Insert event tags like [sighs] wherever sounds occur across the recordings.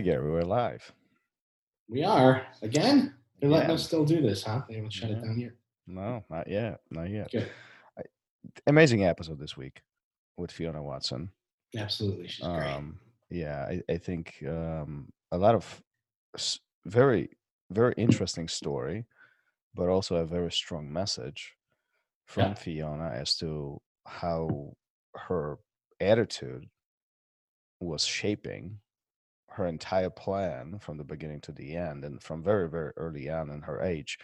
Gary, we're live. We are again. They're letting Yeah. us still do this, huh? They haven't shut Yeah. it down yet. No, not yet. Not yet. Good. Amazing episode this week with Fiona Watson. Absolutely, she's great. Um, yeah, I, I think um, a lot of very, very interesting story, but also a very strong message from Yeah. Fiona as to how her attitude was shaping her entire plan from the beginning to the end and from very very early on in her age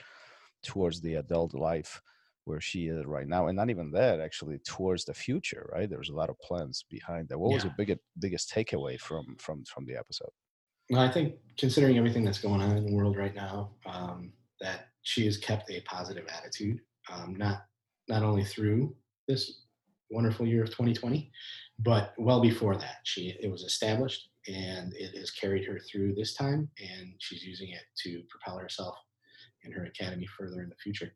towards the adult life where she is right now and not even that actually towards the future right there's a lot of plans behind that what was Yeah. your biggest biggest takeaway from from from the episode Well, I think considering everything that's going on in the world right now, um, that she has kept a positive attitude, um, not not only through this wonderful year of 2020, but well before that. She it was established and it has carried her through this time, and she's using it to propel herself and her academy further in the future.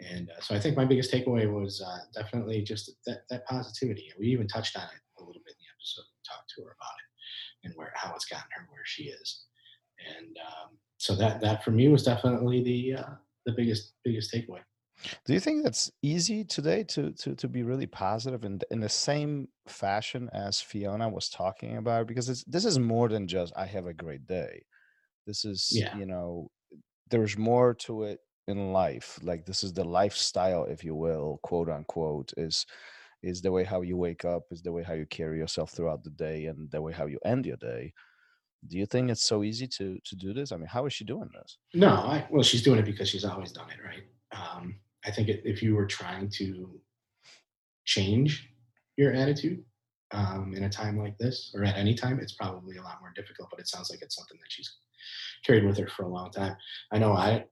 And uh, so I think my biggest takeaway was uh, definitely just that, that positivity. We even touched on it a little bit in the episode, we talked to her about it and where how it's gotten her where she is. And um, so that that for me was definitely the uh, the biggest biggest takeaway. Do you think that's easy today to to to be really positive in in the same fashion as fiona was talking about? Because it's, this is more than just i have a great day. This is Yeah. you know there's more to it in life. Like this is the lifestyle if you will quote unquote is is the way how you wake up is the way how you carry yourself throughout the day and the way how you end your day. Do you think it's so easy to to do this? I mean how is she doing this? No, I, well, she's doing it because she's always done it, right? Um, I think if you were trying to change your attitude um, in a time like this, or at any time, it's probably a lot more difficult. But it sounds like it's something that she's carried with her for a long time. I know I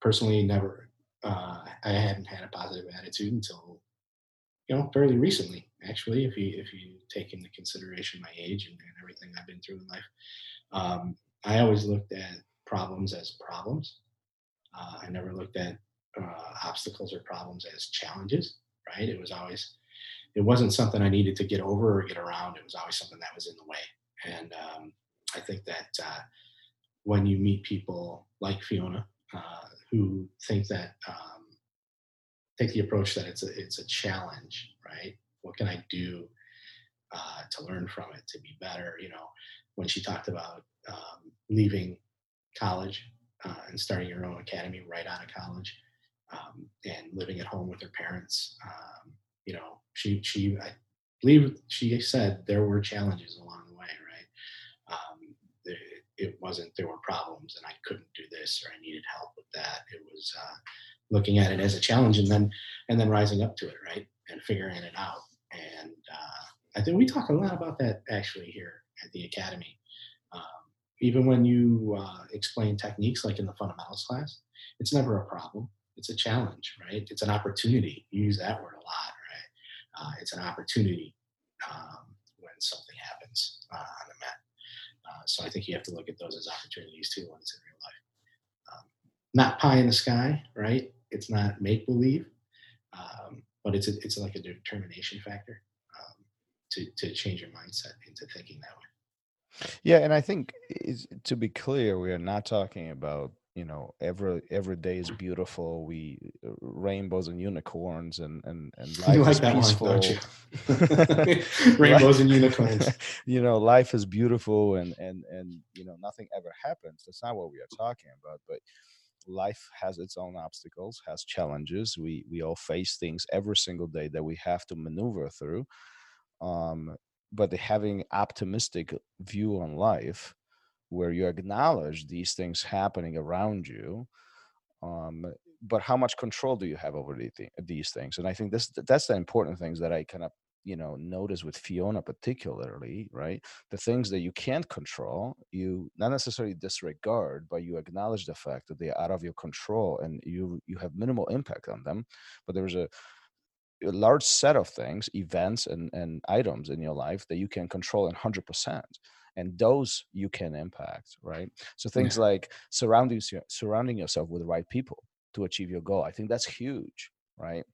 personally never, uh, I hadn't had a positive attitude until you know fairly recently. Actually, if you if you take into consideration my age and, and everything I've been through in life, um, I always looked at problems as problems. Uh, I never looked at uh, obstacles or problems as challenges, right? It was always, it wasn't something I needed to get over or get around. It was always something that was in the way. And um, I think that uh, when you meet people like Fiona, uh, who think that, um, take the approach that it's a, it's a challenge, right? What can I do uh, to learn from it, to be better? You know, when she talked about um, leaving college uh, and starting your own academy right out of college um, and living at home with her parents. Um, you know, she she I believe she said there were challenges along the way, right? Um, it, it wasn't there were problems and I couldn't do this or I needed help with that. It was uh, looking at it as a challenge and then and then rising up to it, right, and figuring it out. And uh, I think we talk a lot about that actually here at the academy. Um, even when you uh, explain techniques like in the fundamentals class, it's never a problem. It's a challenge, right? It's an opportunity. You use that word a lot, right? Uh, it's an opportunity um, when something happens uh, on the mat. Uh, so I think you have to look at those as opportunities too when it's in real life. Um, not pie in the sky, right? It's not make believe, um, but it's a, it's like a determination factor um, to to change your mindset into thinking that way. Yeah, and I think to be clear, we are not talking about you know every every day is beautiful. We uh, rainbows and unicorns and and [laughs] and life You like is that one, peaceful. don't you? [laughs] [laughs] Rainbows and unicorns. you know, life is beautiful and and and you know nothing ever happens. That's not what we are talking about. But life has its own obstacles, has challenges. We we all face things every single day that we have to maneuver through. Um, but having optimistic view on life where you acknowledge these things happening around you um, but how much control do you have over these things? And i think this that's the important things that i kind of you know notice with fiona particularly right? The things that you can't control you not necessarily disregard but you acknowledge the fact that they're out of your control and you you have minimal impact on them. But there's a a large set of things, events and, and items in your life that you can control in 100%. And those you can impact, right? So things yeah. like surrounding, surrounding yourself with the right people to achieve your goal. I think that's huge, right?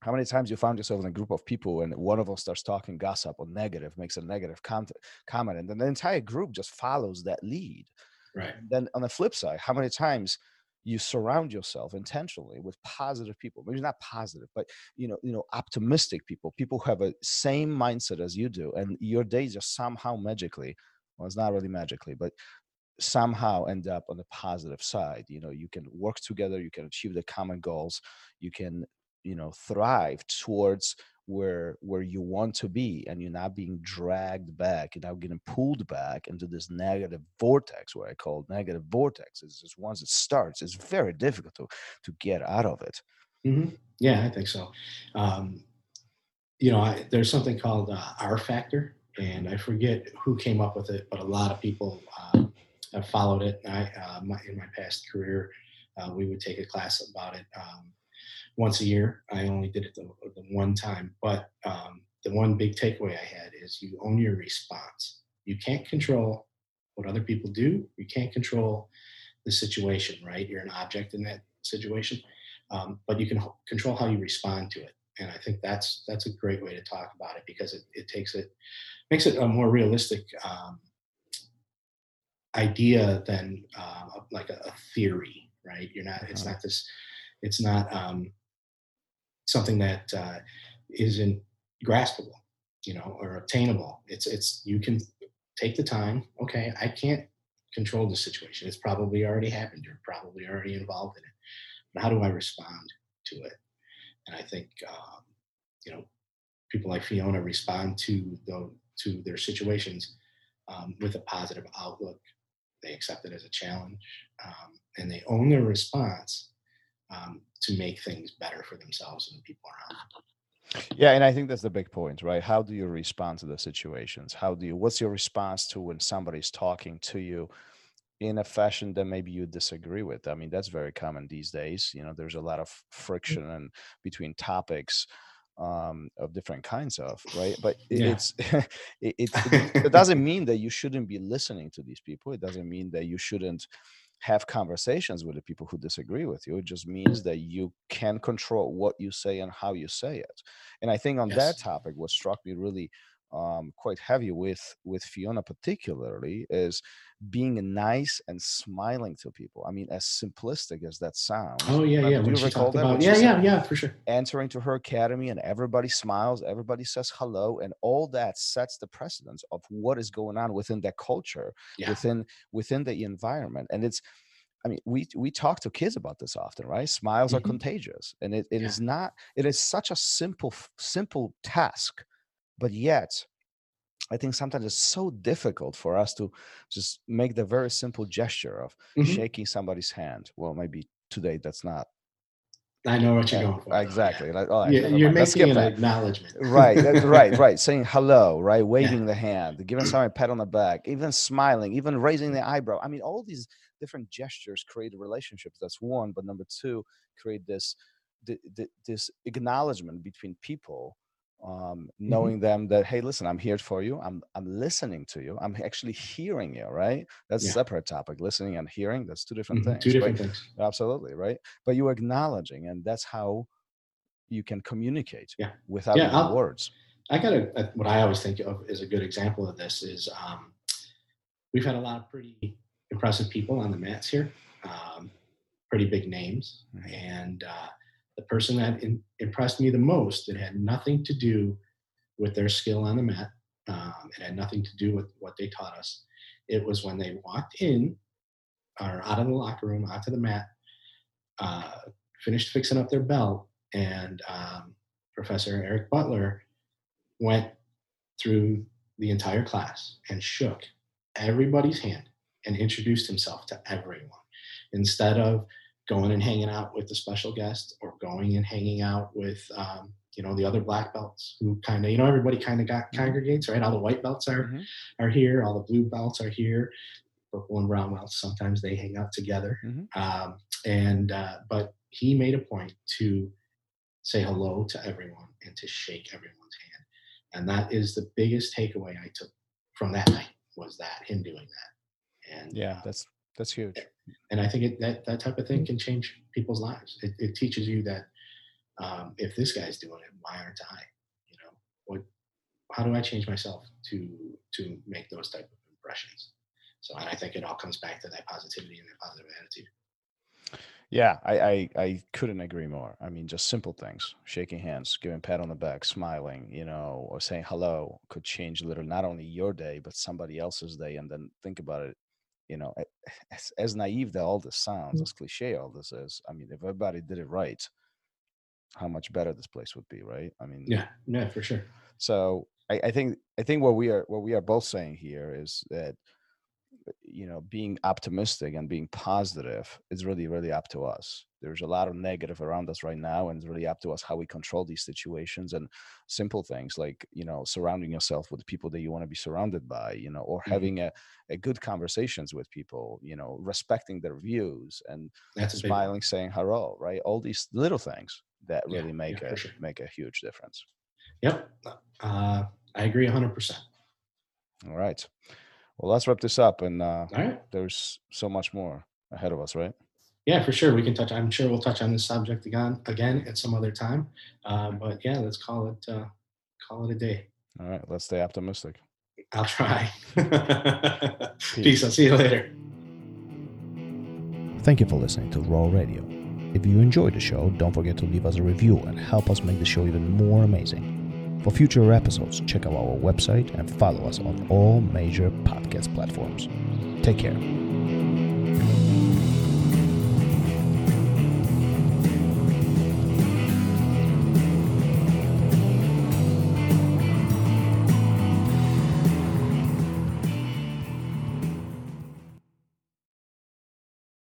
How many times you found yourself in a group of people and one of them starts talking gossip or negative, makes a negative comment, and then the entire group just follows that lead. Right. then on the flip side, how many times you surround yourself intentionally with positive people maybe not positive but you know you know optimistic people people who have a same mindset as you do and your days just somehow magically well it's not really magically but somehow end up on the positive side you know you can work together you can achieve the common goals you can you know thrive towards where where you want to be and you're not being dragged back you're not getting pulled back into this negative vortex what i call negative vortex. Is once it starts it's very difficult to to get out of it. Mm-hmm. yeah i think so. Um, you know I, there's something called uh, r factor and i forget who came up with it but a lot of people uh, have followed it I, uh, my, in my past career uh, we would take a class about it um, once a year. I only did it the, the one time, but um, the one big takeaway I had is you own your response. You can't control what other people do. You can't control the situation, right? You're an object in that situation, um, but you can control how you respond to it. And I think that's that's a great way to talk about it because it, it takes it makes it a more realistic um, idea than uh, like a, a, theory, right? You're not. It's uh-huh. not this. It's not um, something that uh, not graspable, you know, or obtainable. It's it's you can take the time. Okay, I can't control the situation. It's probably already happened. You're probably already involved in it. But how do I respond to it? And I think um, you know people like Fiona respond to the to their situations um, with a positive outlook. They accept it as a challenge, um, and they own their response um, to make things better for themselves and the people around yeah and i think that's the big point right? How do you respond to the situations? How do you what's your response to when somebody's talking to you in a fashion that maybe you disagree with i mean that's very common these days you know there's a lot of mm. friction and between topics um, of different kinds of right but yeah. [laughs] it's it, it, it, [laughs] it doesn't mean that you shouldn't be listening to these people it doesn't mean that you shouldn't have conversations with the people who disagree with you. It just means that you can control what you say and how you say it. And I think on yes. that topic, what struck me really um, quite heavy with with Fiona particularly is being nice and smiling to people. I mean, as simplistic as that sounds. Oh yeah, yeah. When she talked about, yeah, yeah, yeah, for sure. Entering to her academy and everybody smiles, everybody says hello, and all that sets the precedence of what is going on within that culture, yeah. within within the environment, and it's. I mean, we we talk to kids about this often, right? Smiles mm-hmm. are contagious, and it, it yeah. is not. It is such a simple simple task but yet I think sometimes it's so difficult for us to just make the very simple gesture of mm-hmm. shaking somebody's hand. Well, maybe today that's not. I know what you're going for. Exactly. Like, oh, yeah, you're making an that. acknowledgement. right, right, right. [laughs] Saying hello, right? Waving yeah. the hand, giving [clears throat] somebody a pat on the back, even smiling, even raising the eyebrow. I mean, all these different gestures create relationships. That's one. But number two, create this this acknowledgement between people um, mm-hmm. knowing mm-hmm. them that hey listen i'm here for you i'm i'm listening to you i'm actually hearing you right that's yeah. a separate topic listening and hearing that's two different mm-hmm. things two different things absolutely right but you're acknowledging and that's how you can communicate yeah. without yeah, words i got a, a, what i always think of as a good example of this is um, we've had a lot of pretty impressive people on the mats here um, pretty big names mm-hmm. and uh, the person that in, impressed me the most that had nothing to do with their skill on the mat um, it had nothing to do with what they taught us. It was when they walked in or out of the locker room onto the mat uh, finished fixing up their belt and um, professor eric butler went through the entire class and shook everybody's hand and introduced himself to everyone. Instead of going and hanging out with the special guest or going and hanging out with um, you know the other black belts who kind of you know everybody kind of got mm-hmm. congregates right all the white belts are mm-hmm. are here all the blue belts are here purple and brown belts sometimes they hang out together mm-hmm. um, and uh, but he made a point to say hello to everyone and to shake everyone's hand. And that is the biggest takeaway I took from that night was that him doing that. And Yeah, uh, that's that's huge. And I think it, that that type of thing can change people's lives. It, it teaches you that um, if this guy's doing it, why aren't I? You know, what? How do I change myself to to make those type of impressions? So, and I think it all comes back to that positivity and that positive attitude. Yeah, I, I I couldn't agree more. I mean, just simple things, shaking hands, giving a pat on the back, smiling, you know, or saying hello could change literally not only your day but somebody else's day. And then think about it, you know, [sighs] as, as naive that all this sounds, mm. as cliche all this is. I mean, if everybody did it right, how much better this place would be, right? I mean, Yeah, yeah, for sure. so I, I think I think what we are what we are both saying here is that you know being optimistic and being positive is really really up to us there's a lot of negative around us right now and it's really up to us how we control these situations and simple things like you know surrounding yourself with people that you want to be surrounded by you know or Mhm. having a, a good conversations with people you know respecting their views and That's smiling saying hello right all these little things that Yeah, really make yeah, a sure. make a huge difference Yep, uh, I agree 100. percent all right well let's wrap this up and uh All right. there's so much more ahead of us right Yeah, for sure. We can touch. I'm sure we'll touch on this subject again again at some other time. Uh, but yeah, let's call it uh, call it a day. all right let's stay optimistic I'll try. [laughs] Peace. Peace. I'll see you later. Thank you for listening to Raw Radio. If you enjoyed the show, don't forget to leave us a review and help us make the show even more amazing. For future episodes, check out our website and follow us on all major podcast platforms. Take care.